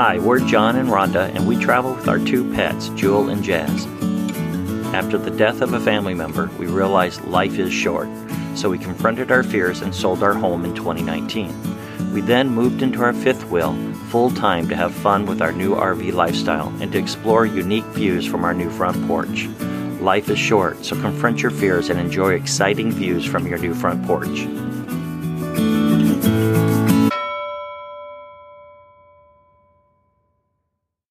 Hi, we're John and Rhonda, and we travel with our two pets, Jewel and Jazz. After the death of a family member, we realized life is short, so we confronted our fears and sold our home in 2019. We then moved into our fifth wheel full time to have fun with our new RV lifestyle and to explore unique views from our new front porch. Life is short, so confront your fears and enjoy exciting views from your new front porch.